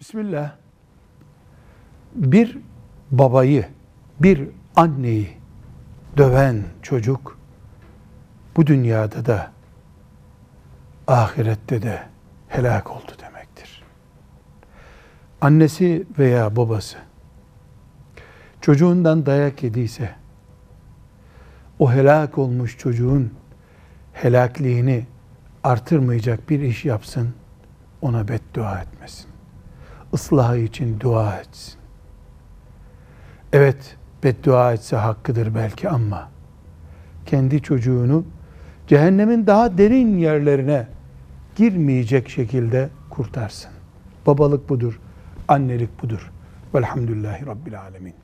Bismillah. Bir babayı, bir anneyi döven çocuk bu dünyada da ahirette de helak oldu demektir. Annesi veya babası çocuğundan dayak yediyse o helak olmuş çocuğun helakliğini artırmayacak bir iş yapsın, ona beddua etmesin. Islahı için dua etsin. Evet, beddua etse hakkıdır belki ama kendi çocuğunu cehennemin daha derin yerlerine girmeyecek şekilde kurtarsın. Babalık budur, annelik budur. Velhamdülillahi Rabbil Alemin.